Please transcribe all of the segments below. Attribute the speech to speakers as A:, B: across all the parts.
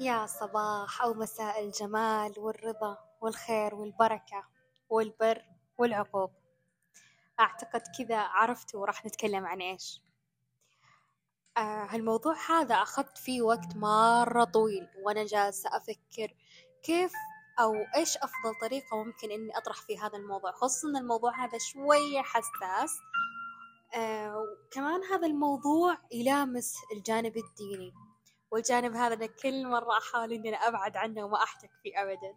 A: يا صباح أو مساء الجمال والرضا والخير والبركة والبر والعقوب. أعتقد كذا عرفتوا راح نتكلم عن إيش. آه هالموضوع هذا أخذت فيه وقت مرة طويل وأنا جالسة أفكر كيف أو إيش أفضل طريقة ممكن إني أطرح في هذا الموضوع خصوصا الموضوع هذا شوية حساس. آه وكمان هذا الموضوع يلامس الجانب الديني. والجانب هذا أنا كل مرة أحاول إني أنا أبعد عنه وما أحتك فيه أبدا.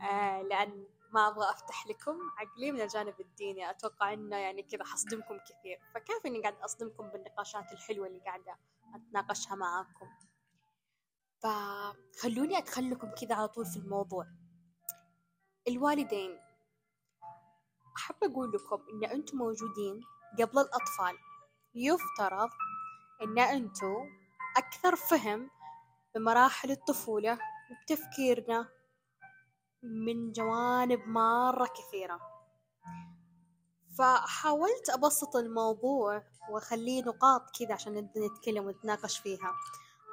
A: آه لأن ما أبغى أفتح لكم عقلي من الجانب الديني. أتوقع إنه يعني كذا حصدمكم كثير. فكيف إني قاعدة أصدمكم بالنقاشات الحلوة اللي قاعدة أتناقشها معاكم؟ فخلوني أدخلكم كذا على طول في الموضوع. الوالدين. أحب أقول لكم إن أنتم موجودين قبل الأطفال. يفترض إن أنتم أكثر فهم بمراحل الطفولة وبتفكيرنا من جوانب مرة كثيرة. فحاولت أبسط الموضوع وأخليه نقاط كذا عشان نبدأ نتكلم ونتناقش فيها.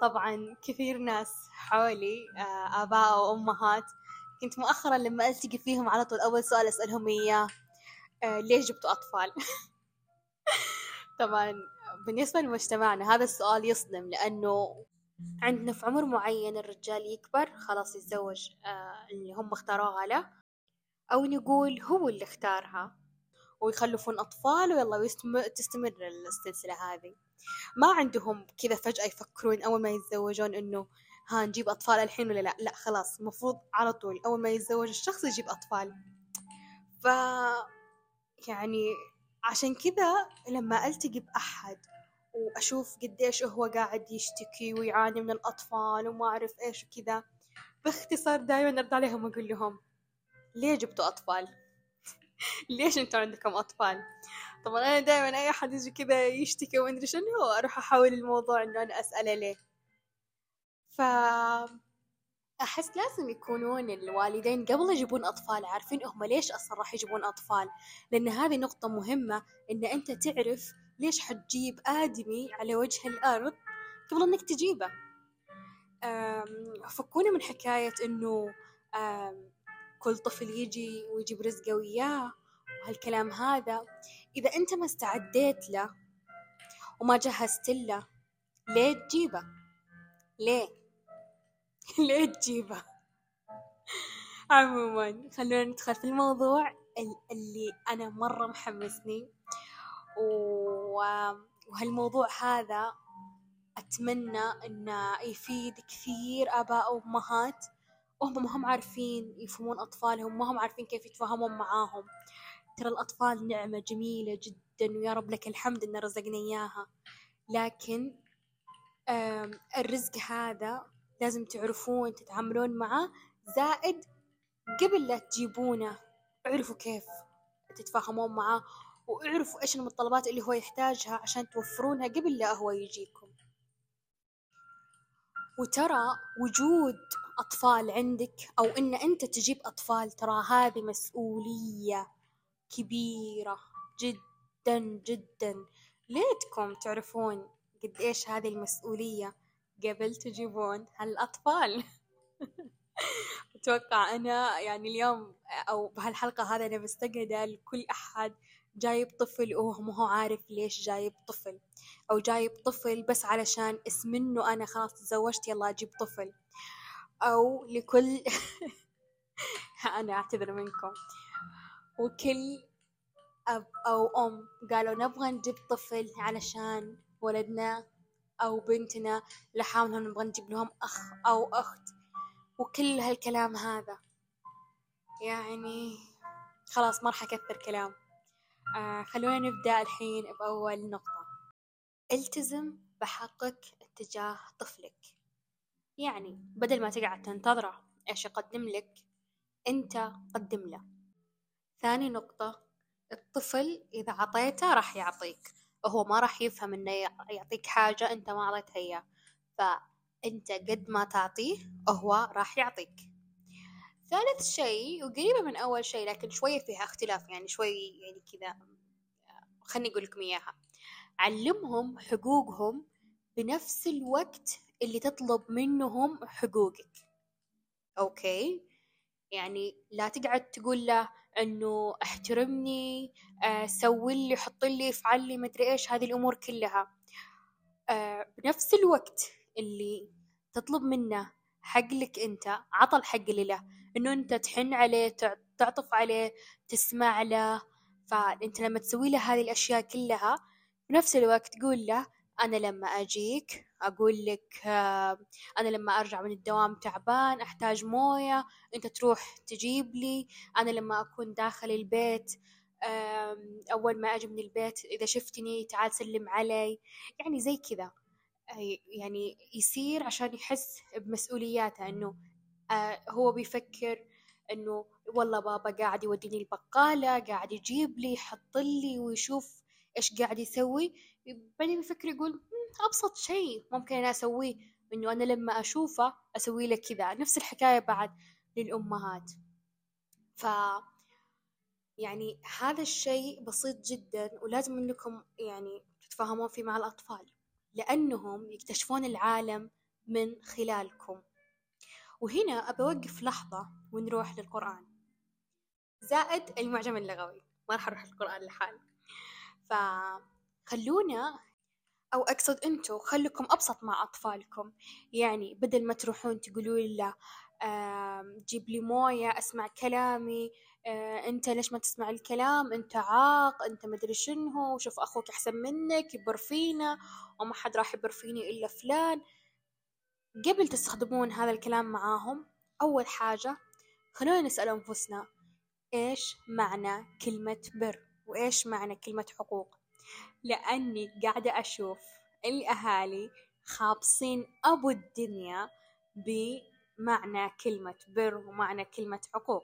A: طبعا كثير ناس حولي آه، آباء وأمهات كنت مؤخرا لما ألتقي فيهم على طول أول سؤال أسألهم إياه آه، ليش جبتوا أطفال؟ طبعا بالنسبة لمجتمعنا هذا السؤال يصدم لأنه عندنا في عمر معين الرجال يكبر خلاص يتزوج آه اللي هم اختاروها له أو نقول هو اللي اختارها ويخلفون أطفال ويلا تستمر السلسلة هذه. ما عندهم كذا فجأة يفكرون أول ما يتزوجون إنه ها نجيب أطفال الحين ولا لا؟ لا خلاص المفروض على طول أول ما يتزوج الشخص يجيب أطفال. ف يعني عشان كذا لما ألتقي بأحد وأشوف قديش هو قاعد يشتكي ويعاني من الأطفال وما أعرف إيش وكذا باختصار دايما أرد عليهم وأقول لهم ليه جبتوا أطفال؟ ليش أنتوا عندكم أطفال؟ طبعا أنا دايما أي أحد يجي كذا يشتكي ومدري شنو أروح أحاول الموضوع إنه أنا أسأله ليه ف أحس لازم يكونون الوالدين قبل يجيبون أطفال عارفين هم ليش أصلا راح يجيبون أطفال لأن هذه نقطة مهمة إن أنت تعرف ليش حتجيب آدمي على وجه الأرض قبل إنك تجيبه؟ فكونا من حكاية إنه كل طفل يجي ويجيب رزقه وياه وهالكلام هذا. إذا أنت ما استعديت له وما جهزت له ليه تجيبه؟ ليه؟ ليه تجيبه؟ عموما خلونا ندخل في الموضوع اللي أنا مرة محمسني. وهالموضوع هذا أتمنى إنه يفيد كثير آباء وأمهات. وهم ما هم عارفين يفهمون أطفالهم ما هم عارفين كيف يتفاهمون معاهم. ترى الأطفال نعمة جميلة جدا ويا رب لك الحمد إن رزقنا إياها. لكن الرزق هذا لازم تعرفون تتعاملون معاه زائد قبل لا تجيبونه. اعرفوا كيف تتفاهمون معاه وأعرفوا إيش المتطلبات اللي هو يحتاجها عشان توفرونها قبل لا هو يجيكم. وترى وجود أطفال عندك أو إن أنت تجيب أطفال ترى هذه مسؤولية كبيرة جدا جدا. ليتكم تعرفون قد إيش هذه المسؤولية قبل تجيبون هالأطفال؟ أتوقع أنا يعني اليوم أو بهالحلقة هذا أنا مستقعدة لكل أحد جايب طفل وهو ما هو عارف ليش جايب طفل. أو جايب طفل بس علشان اسم إنه أنا خلاص تزوجت يلا أجيب طفل. أو لكل أنا أعتذر منكم. وكل أب أو أم قالوا نبغى نجيب طفل علشان ولدنا أو بنتنا لحالنا نبغى نجيب لهم أخ أو أخت. وكل هالكلام هذا. يعني خلاص ما راح أكثر كلام. آه خلونا نبدأ الحين بأول نقطة. التزم بحقك اتجاه طفلك. يعني بدل ما تقعد تنتظره إيش يقدم لك أنت قدم له. ثاني نقطة الطفل إذا عطيته راح يعطيك. وهو ما راح يفهم إنه يعطيك حاجة أنت ما أعطيتها إياه. فأنت قد ما تعطيه هو راح يعطيك. ثالث شيء وقريبة من أول شيء لكن شوية فيها اختلاف يعني شوي يعني كذا خلني أقول لكم إياها. علمهم حقوقهم بنفس الوقت اللي تطلب منهم حقوقك. أوكي؟ يعني لا تقعد تقول له إنه احترمني آه سوي لي حط لي افعل لي مدري إيش هذه الأمور كلها. آه بنفس الوقت اللي تطلب منه حق لك أنت عطى الحق له إنه أنت تحن عليه تعطف عليه تسمع له. فأنت لما تسوي له هذه الأشياء كلها بنفس الوقت تقول له أنا لما أجيك أقول لك آه، أنا لما أرجع من الدوام تعبان أحتاج موية أنت تروح تجيب لي. أنا لما أكون داخل البيت أول ما أجي من البيت إذا شفتني تعال سلم علي. يعني زي كذا. يعني يصير عشان يحس بمسؤولياته إنه آه، هو بيفكر إنه والله بابا قاعد يوديني البقالة قاعد يجيب لي يحط لي ويشوف إيش قاعد يسوي. بعدين يفكر يقول أبسط شيء ممكن أنا أسويه إنه أنا لما أشوفه أسوي له كذا. نفس الحكاية بعد للأمهات. ف يعني هذا الشيء بسيط جدا ولازم إنكم يعني تتفاهمون فيه مع الأطفال لأنهم يكتشفون العالم من خلالكم. وهنا أبى أوقف لحظة ونروح للقرآن. زائد المعجم اللغوي. ما راح أروح للقرآن لحال فخلونا أو أقصد أنتو خلكم أبسط مع أطفالكم. يعني بدل ما تروحون تقولوا له جيب لي موية أسمع كلامي آه، أنت ليش ما تسمع الكلام؟ أنت عاق أنت مدري شنو شوف أخوك أحسن منك يبر فينا. وما حد راح يبر فيني إلا فلان. قبل تستخدمون هذا الكلام معاهم أول حاجة خلونا نسأل أنفسنا إيش معنى كلمة بر؟ وإيش معنى كلمة حقوق؟ لأني قاعدة أشوف الأهالي خابصين أبو الدنيا بمعنى كلمة بر ومعنى كلمة حقوق.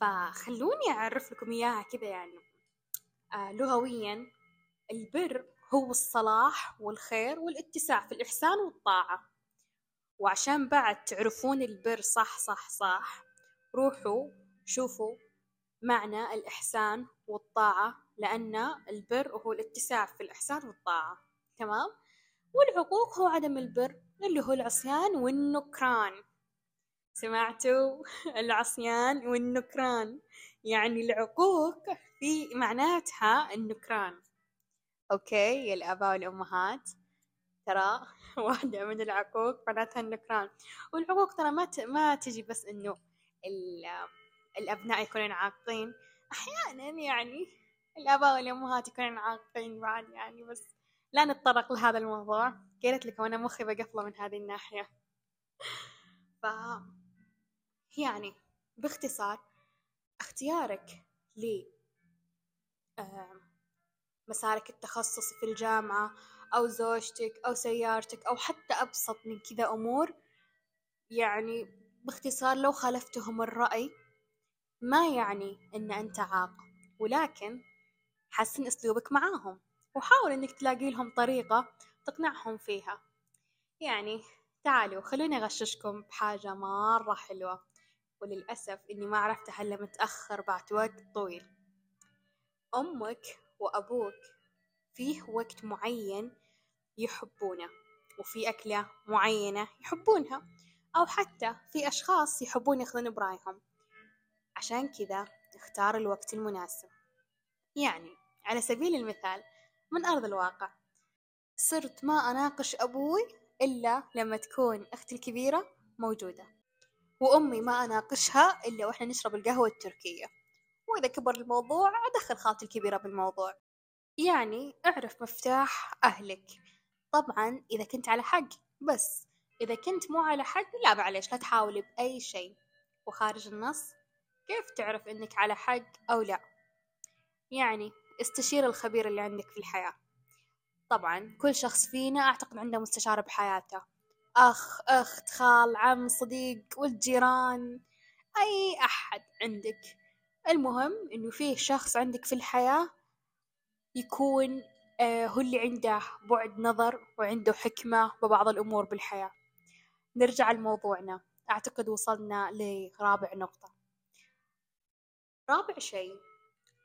A: فخلوني أعرف لكم إياها كذا يعني. آه لغويا البر هو الصلاح والخير والاتساع في الإحسان والطاعة. وعشان بعد تعرفون البر صح صح صح. روحوا شوفوا معنى الإحسان والطاعة لأن البر هو الاتساع في الإحسان والطاعة. تمام؟ والعقوق هو عدم البر اللي هو العصيان والنكران. سمعتوا؟ العصيان والنكران. يعني العقوق في معناتها النكران. أوكي يا الآباء والأمهات ترى واحدة من العقوق معناتها النكران. والعقوق ترى ما ما تجي بس إنه الأبناء يكونون عاقين. أحيانا يعني الآباء والأمهات يكونون عاقين بعد يعني بس لا نتطرق لهذا الموضوع. قلت لكم أنا مخي بقفله من هذه الناحية. ف يعني باختصار اختيارك ل مسارك التخصصي في الجامعة أو زوجتك أو سيارتك أو حتى أبسط من كذا أمور يعني باختصار لو خالفتهم الرأي ما يعني أن أنت عاق ولكن حسن أسلوبك معاهم وحاول أنك تلاقي لهم طريقة تقنعهم فيها. يعني تعالوا خلوني أغششكم بحاجة مرة حلوة وللأسف إني ما عرفتها إلا متأخر بعد وقت طويل. أمك وأبوك فيه وقت معين يحبونه وفي أكلة معينة يحبونها أو حتى في أشخاص يحبون يأخذون برأيهم. عشان كذا اختار الوقت المناسب. يعني على سبيل المثال من أرض الواقع صرت ما أناقش أبوي إلا لما تكون أختي الكبيرة موجودة وأمي ما أناقشها إلا وإحنا نشرب القهوة التركية. وإذا كبر الموضوع أدخل خالتي الكبيرة بالموضوع. يعني اعرف مفتاح أهلك. طبعا إذا كنت على حق بس إذا كنت مو على حق لا معليش لا تحاول بأي شيء. وخارج النص كيف تعرف إنك على حق أو لا؟ يعني استشير الخبير اللي عندك في الحياة. طبعا كل شخص فينا أعتقد عنده مستشار بحياته. أخ أخت خال عم صديق ولد جيران أي أحد عندك. المهم إنه فيه شخص عندك في الحياة يكون آه، هو اللي عنده بعد نظر وعنده حكمة ببعض الأمور بالحياة. نرجع لموضوعنا. أعتقد وصلنا لرابع نقطة. رابع شيء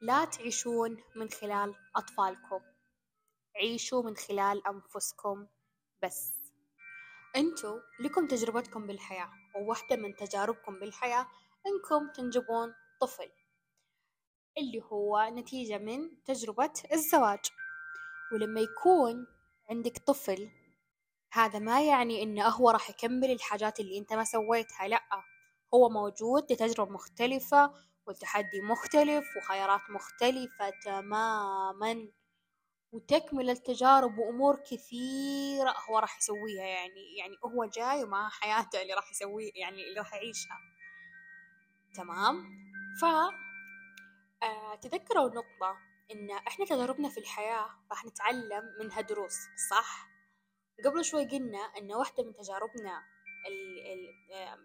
A: لا تعيشون من خلال أطفالكم. عيشوا من خلال أنفسكم بس. انتو لكم تجربتكم بالحياة وواحدة من تجاربكم بالحياة إنكم تنجبون طفل. اللي هو نتيجة من تجربة الزواج. ولما يكون عندك طفل هذا ما يعني إنه هو راح يكمل الحاجات اللي أنت ما سويتها لأ هو موجود لتجربة مختلفة وتحدي مختلف وخيارات مختلفة تماما. وتكمل التجارب وأمور كثيرة هو راح يسويها يعني يعني هو جاي ومع حياته اللي راح يسويه يعني اللي راح يعيشها. تمام؟ ف تذكروا النقطة إن إحنا تجاربنا في الحياة راح نتعلم منها دروس صح؟ قبل شوي قلنا إن واحدة من تجاربنا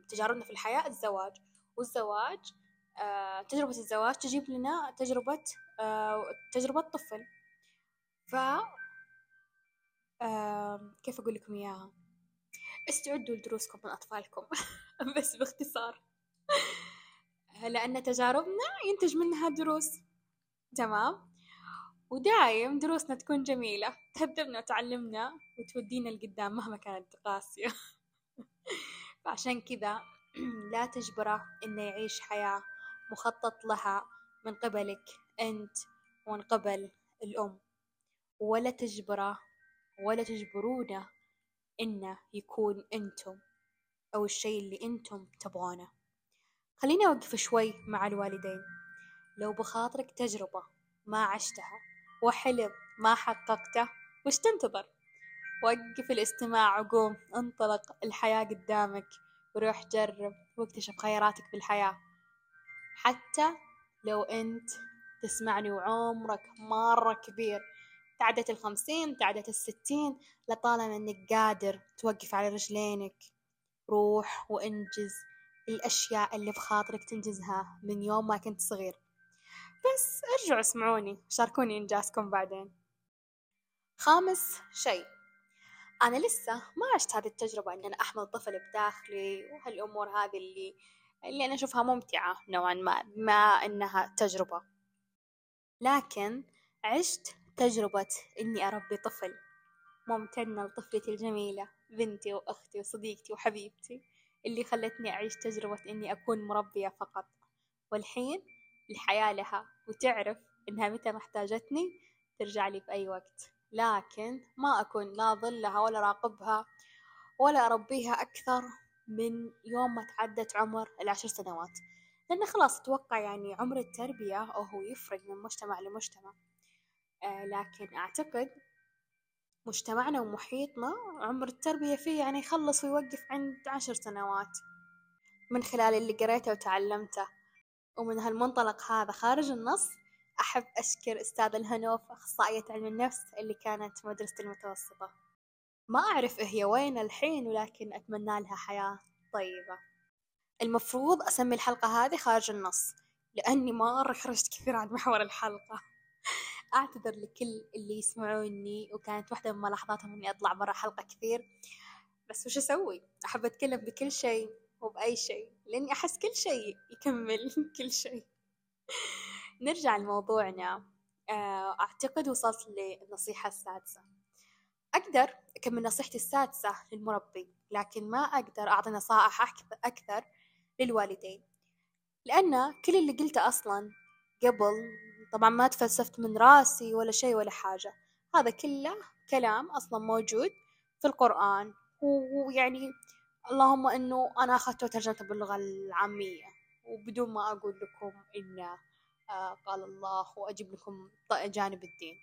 A: تجاربنا في الحياة الزواج والزواج آه تجربة الزواج تجيب لنا تجربة آه تجربة طفل. ف آه كيف أقول لكم إياها؟ استعدوا لدروسكم من أطفالكم بس باختصار. لأن تجاربنا ينتج منها دروس. تمام؟ ودايم دروسنا تكون جميلة. تهذبنا وتعلمنا وتودينا لقدام مهما كانت قاسية. فعشان كذا لا تجبره إنه يعيش حياة مخطط لها من قبلك أنت ومن قبل الأم. ولا تجبره ولا تجبرونه إنه يكون أنتم أو الشيء اللي أنتم تبغونه. خليني أوقف شوي مع الوالدين لو بخاطرك تجربة ما عشتها وحلم ما حققته وش تنتظر؟ وقف الاستماع وقوم انطلق الحياة قدامك وروح جرب واكتشف خياراتك بالحياة حتى لو أنت تسمعني وعمرك مرة كبير تعدت الخمسين تعدت الستين لطالما أنك قادر توقف على رجلينك روح وإنجز الأشياء اللي بخاطرك تنجزها من يوم ما كنت صغير. بس ارجعوا اسمعوني شاركوني إنجازكم بعدين. خامس شيء. أنا لسه ما عشت هذه التجربة إن أنا أحمل طفل بداخلي وهالأمور هذه اللي اللي أنا أشوفها ممتعة نوعا ما ما إنها تجربة. لكن عشت تجربة إني أربي طفل. ممتنة لطفلتي الجميلة بنتي وأختي وصديقتي وحبيبتي. اللي خلتني أعيش تجربة إني أكون مربية فقط. والحين الحياة لها وتعرف إنها متى محتاجتني ترجع لي في أي وقت. لكن ما أكون لا ظلها ولا راقبها ولا أربيها أكثر من يوم ما تعدت عمر العشر سنوات. لأنه خلاص أتوقع يعني عمر التربية هو يفرق من مجتمع لمجتمع. آه لكن أعتقد مجتمعنا ومحيطنا عمر التربية فيه يعني يخلص ويوقف عند عشر سنوات من خلال اللي قريته وتعلمته. ومن هالمنطلق هذا خارج النص أحب أشكر أستاذة الهنوف أخصائية علم النفس اللي كانت مدرسة المتوسطة. ما أعرف هي وين الحين ولكن أتمنى لها حياة طيبة. المفروض أسمي الحلقة هذه خارج النص لأني مرة خرجت كثير عن محور الحلقة. أعتذر لكل اللي يسمعوني وكانت واحدة من ملاحظاتهم إني أطلع برا حلقة كثير. بس وش أسوي؟ أحب أتكلم بكل شيء وبأي شيء لأني أحس كل شيء يكمل كل شيء. نرجع لموضوعنا. آه، أعتقد وصلت للنصيحة السادسة. أقدر أكمل نصيحتي السادسة للمربي لكن ما أقدر أعطي نصائح أكثر للوالدين. لأن كل اللي قلته أصلا قبل طبعا ما تفلسفت من راسي ولا شيء ولا حاجة. هذا كله كلام أصلا موجود في القرآن. ويعني اللهم إنه أنا أخذته وترجمته باللغة العامية. وبدون ما أقول لكم إنه آه قال الله وأجيب لكم جانب الدين.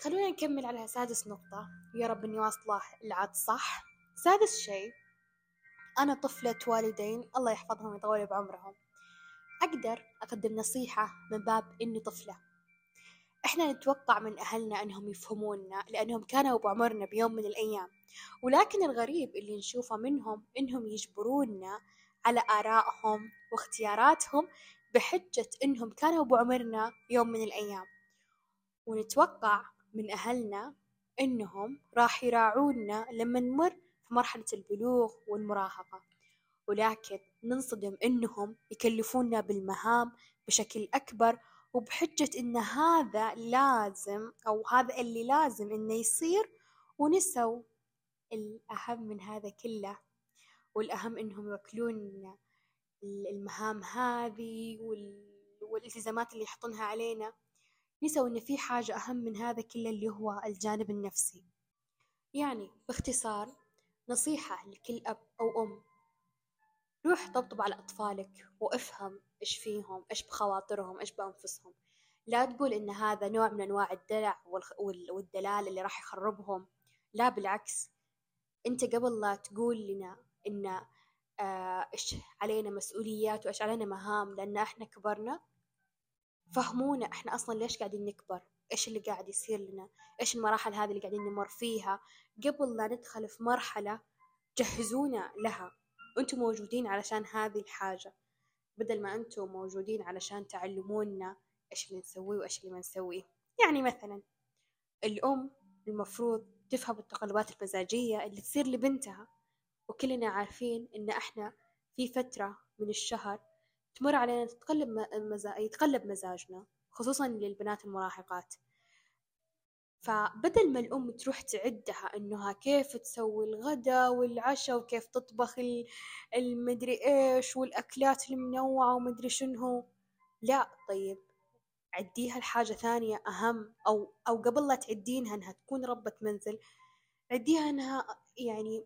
A: خلونا نكمل على سادس نقطة. يا رب إني واصلة العاد صح؟ سادس شيء أنا طفلة والدين الله يحفظهم ويطول بعمرهم. أقدر أقدم نصيحة من باب إني طفلة. إحنا نتوقع من أهلنا أنهم يفهموننا لأنهم كانوا بعمرنا بيوم من الأيام. ولكن الغريب اللي نشوفه منهم إنهم يجبرونا على آرائهم واختياراتهم بحجة إنهم كانوا بعمرنا يوم من الأيام. ونتوقع من أهلنا إنهم راح يراعونا لما نمر في مرحلة البلوغ والمراهقة. ولكن ننصدم إنهم يكلفونا بالمهام بشكل أكبر وبحجة إن هذا لازم أو هذا اللي لازم إنه يصير ونسوا الأهم من هذا كله. والأهم إنهم يوكلون المهام هذه والالتزامات اللي يحطونها علينا. نسوا إن في حاجة أهم من هذا كله اللي هو الجانب النفسي. يعني باختصار نصيحة لكل أب أو أم روح طبطب على أطفالك وافهم إيش فيهم إيش بخواطرهم إيش بأنفسهم. لا تقول إن هذا نوع من أنواع الدلع والدلال اللي راح يخربهم. لا بالعكس. أنت قبل لا تقول لنا إن آه، إيش علينا مسؤوليات وإيش علينا مهام لأن إحنا كبرنا فهمونا إحنا أصلا ليش قاعدين نكبر؟ إيش اللي قاعد يصير لنا؟ إيش المراحل هذه اللي قاعدين نمر فيها؟ قبل لا ندخل في مرحلة جهزونا لها. أنتم موجودين علشان هذه الحاجة. بدل ما أنتم موجودين علشان تعلمونا إيش اللي نسويه وإيش اللي ما نسويه. يعني مثلا الأم المفروض تفهم التقلبات المزاجية اللي تصير لبنتها وكلنا عارفين إن إحنا في فترة من الشهر تمر علينا تتقلب مزا... يتقلب مزاجنا خصوصا للبنات المراهقات. فبدل ما الأم تروح تعدها إنها كيف تسوي الغدا والعشاء وكيف تطبخ المدري إيش والأكلات المنوعة ومدري شنو لا طيب عديها لحاجة ثانية أهم أو أو قبل لا تعدينها إنها تكون ربة منزل عديها إنها يعني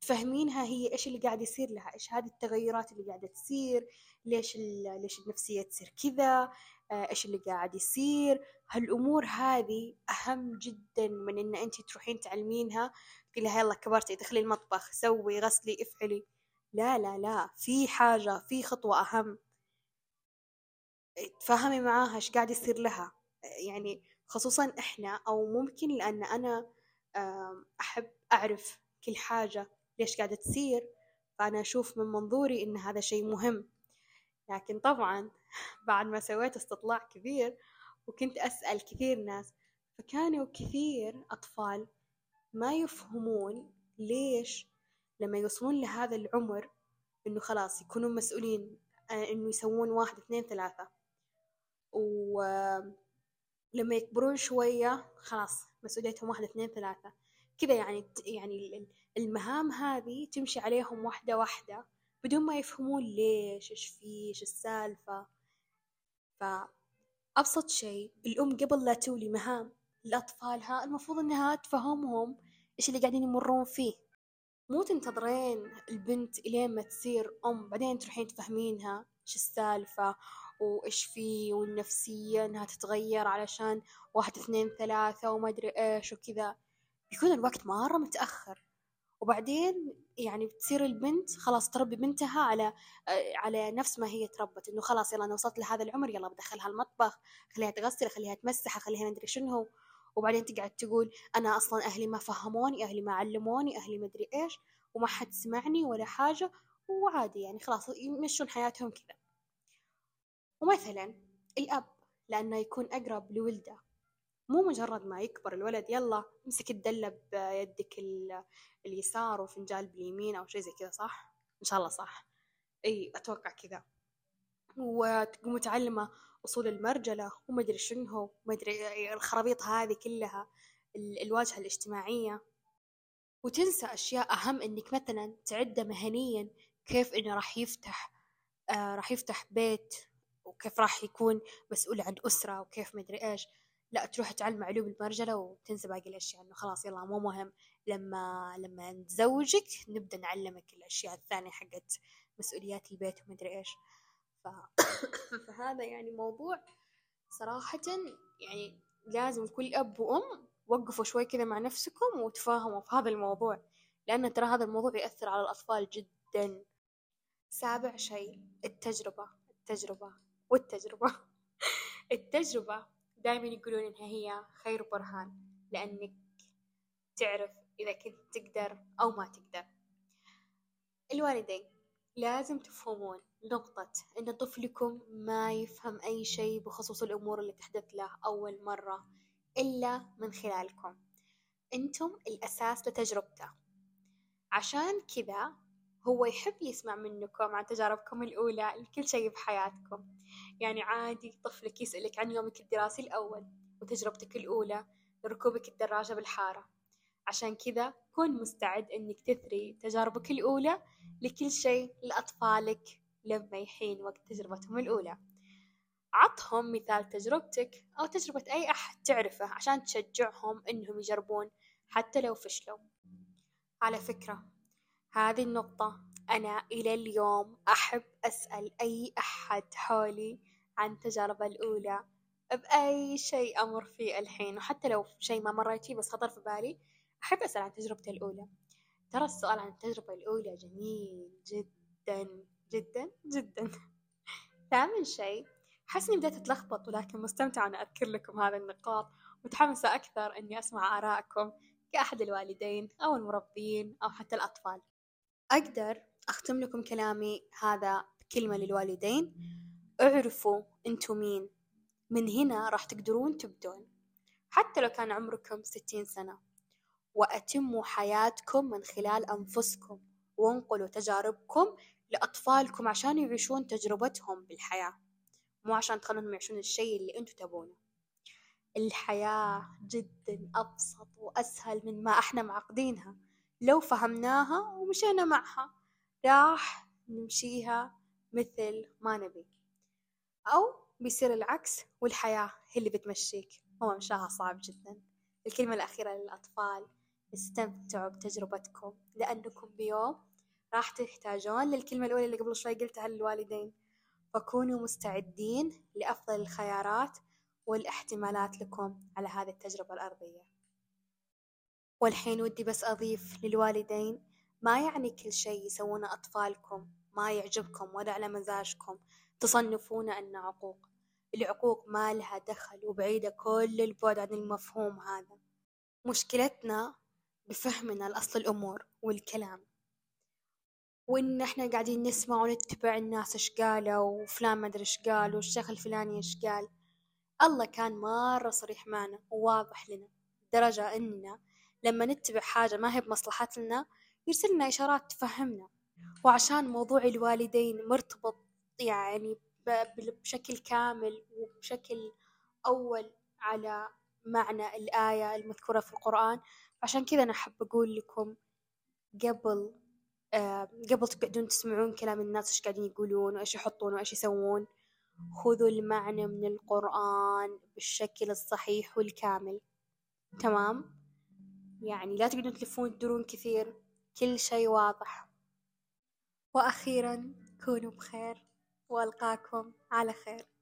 A: تفهمينها هي إيش اللي قاعد يصير لها إيش هذه التغيرات اللي قاعدة تصير ليش ليش النفسية تصير كذا آه، إيش اللي قاعد يصير. هالأمور هذه أهم جدا من إن أنت تروحين تعلمينها تقولي يلا كبرتي ادخلي المطبخ سوي غسلي افعلي. لا لا لا في حاجة في خطوة أهم. تفهمي معاها إيش قاعد يصير لها. يعني خصوصا إحنا أو ممكن لأن أنا أحب أعرف كل حاجة ليش قاعدة تصير فأنا أشوف من منظوري إن هذا شيء مهم. لكن طبعا بعد ما سويت استطلاع كبير وكنت أسأل كثير ناس فكانوا كثير أطفال ما يفهمون ليش لما يوصلون لهذا العمر إنه خلاص يكونون مسؤولين آه، إنه يسوون واحد اثنين ثلاثة. ولما يكبرون شوية خلاص مسؤوليتهم واحدة اثنين ثلاثة. كذا يعني يعني المهام هذه تمشي عليهم واحدة واحدة بدون ما يفهمون ليش إيش فيه إيش السالفة. فأبسط شيء الأم قبل لا تولي مهام. لأطفالها المفروض إنها تفهمهم إيش اللي قاعدين يمرون فيه. مو تنتظرين البنت إلين ما تصير أم بعدين تروحين تفهمينها إيش السالفة وإيش فيه والنفسية إنها تتغير علشان واحد اثنين ثلاثة وما أدري إيش وكذا. بيكون الوقت مرة متأخر. وبعدين يعني بتصير البنت خلاص تربي بنتها على على نفس ما هي تربت إنه خلاص يلا أنا وصلت لهذا العمر يلا بدخلها المطبخ خليها تغسل خليها تمسح خليها أدري شنو وبعدين تقعد تقول أنا أصلا أهلي ما فهموني أهلي ما علموني أهلي ما أدري إيش وما حد سمعني ولا حاجة وعادي يعني خلاص يمشون حياتهم كذا. ومثلا الأب لأنه يكون أقرب لولده. مو مجرد ما يكبر الولد يلا امسك الدلة بيدك اليسار وفنجال باليمين أو شيء زي كذا صح؟ إن شاء الله صح. أي أتوقع كذا. وتقوم متعلمة أصول المرجلة ومدري شنو ومدري الخرابيط هذه كلها الواجهة الاجتماعية. وتنسى أشياء أهم إنك مثلا تعده مهنيا كيف إنه راح يفتح آه راح يفتح بيت وكيف راح يكون مسؤول عن أسرة وكيف مدري إيش. لا تروح تعلم علوم المرجلة وتنسى باقي الأشياء إنه خلاص يلا مو مهم. لما لما نتزوجك نبدأ نعلمك الأشياء الثانية حقت مسؤوليات البيت ومدري إيش. ف... فهذا يعني موضوع صراحة يعني لازم كل أب وأم وقفوا شوي كذا مع نفسكم وتفاهموا في هذا الموضوع لأن ترى هذا الموضوع يأثر على الأطفال جدا. سابع شيء التجربة التجربة والتجربة. التجربة. دائما يقولون إنها هي خير برهان لأنك تعرف إذا كنت تقدر أو ما تقدر. الوالدين لازم تفهمون نقطة إن طفلكم ما يفهم أي شيء بخصوص الأمور اللي تحدث له أول مرة إلا من خلالكم. أنتم الأساس لتجربته. عشان كذا هو يحب يسمع منكم عن تجاربكم الأولى لكل شيء بحياتكم. يعني عادي طفلك يسألك عن يومك الدراسي الأول وتجربتك الأولى لركوبك الدراجة بالحارة. عشان كذا كون مستعد إنك تثري تجاربك الأولى لكل شيء لأطفالك لما يحين وقت تجربتهم الأولى. عطهم مثال تجربتك أو تجربة أي أحد تعرفه عشان تشجعهم إنهم يجربون حتى لو فشلوا. على فكرة هذه النقطة أنا إلى اليوم أحب أسأل أي أحد حولي عن تجاربه الأولى بأي شيء أمر فيه الحين وحتى لو شيء ما مريت فيه بس خطر في بالي أحب أسأل عن تجربتي الأولى. ترى السؤال عن التجربة الأولى جميل جدا جدا جدا. ثامن شيء. حاسة إني بديت أتلخبط ولكن مستمتعة أنا أذكر لكم هذه النقاط متحمسة أكثر إني أسمع آرائكم كأحد الوالدين أو المربين أو حتى الأطفال. أقدر أختم لكم كلامي هذا بكلمة للوالدين. اعرفوا أنتوا مين. من هنا راح تقدرون تبدون. حتى لو كان عمركم ستين سنة. وأتموا حياتكم من خلال أنفسكم. وانقلوا تجاربكم لأطفالكم عشان يعيشون تجربتهم بالحياة. مو عشان تخلونهم يعيشون الشيء اللي أنتوا تبونه. الحياة جدا أبسط وأسهل من ما إحنا معقدينها. لو فهمناها ومشينا معها راح نمشيها مثل ما نبي. أو بيصير العكس والحياة هي اللي بتمشيك. هو مشاها صعب جدا. الكلمة الأخيرة للأطفال استمتعوا بتجربتكم لأنكم بيوم راح تحتاجون للكلمة الأولى اللي قبل شوي قلتها للوالدين. فكونوا مستعدين لأفضل الخيارات والاحتمالات لكم على هذه التجربة الأرضية. والحين ودي بس أضيف للوالدين ما يعني كل شيء يسوونه أطفالكم ما يعجبكم ولا على مزاجكم تصنفونه أنه عقوق. العقوق ما لها دخل وبعيدة كل البعد عن المفهوم هذا. مشكلتنا بفهمنا لأصل الأمور والكلام. وإن إحنا قاعدين نسمع ونتبع الناس إيش قالوا وفلان ما أدري إيش قال والشيخ الفلاني إيش قال الله كان مرة صريح معنا وواضح لنا لدرجة إننا لما نتبع حاجة ما هي بمصلحتنا يرسل لنا إشارات تفهمنا. وعشان موضوع الوالدين مرتبط يعني بشكل كامل وبشكل أول على معنى الآية المذكورة في القرآن عشان كذا أنا أحب أقول لكم قبل آه قبل تقعدون تسمعون كلام الناس إيش قاعدين يقولون وإيش يحطون وإيش يسوون خذوا المعنى من القرآن بالشكل الصحيح والكامل. تمام؟ يعني لا تقعدون تلفون تدورون كثير. كل شيء واضح. وأخيرا كونوا بخير. وألقاكم على خير.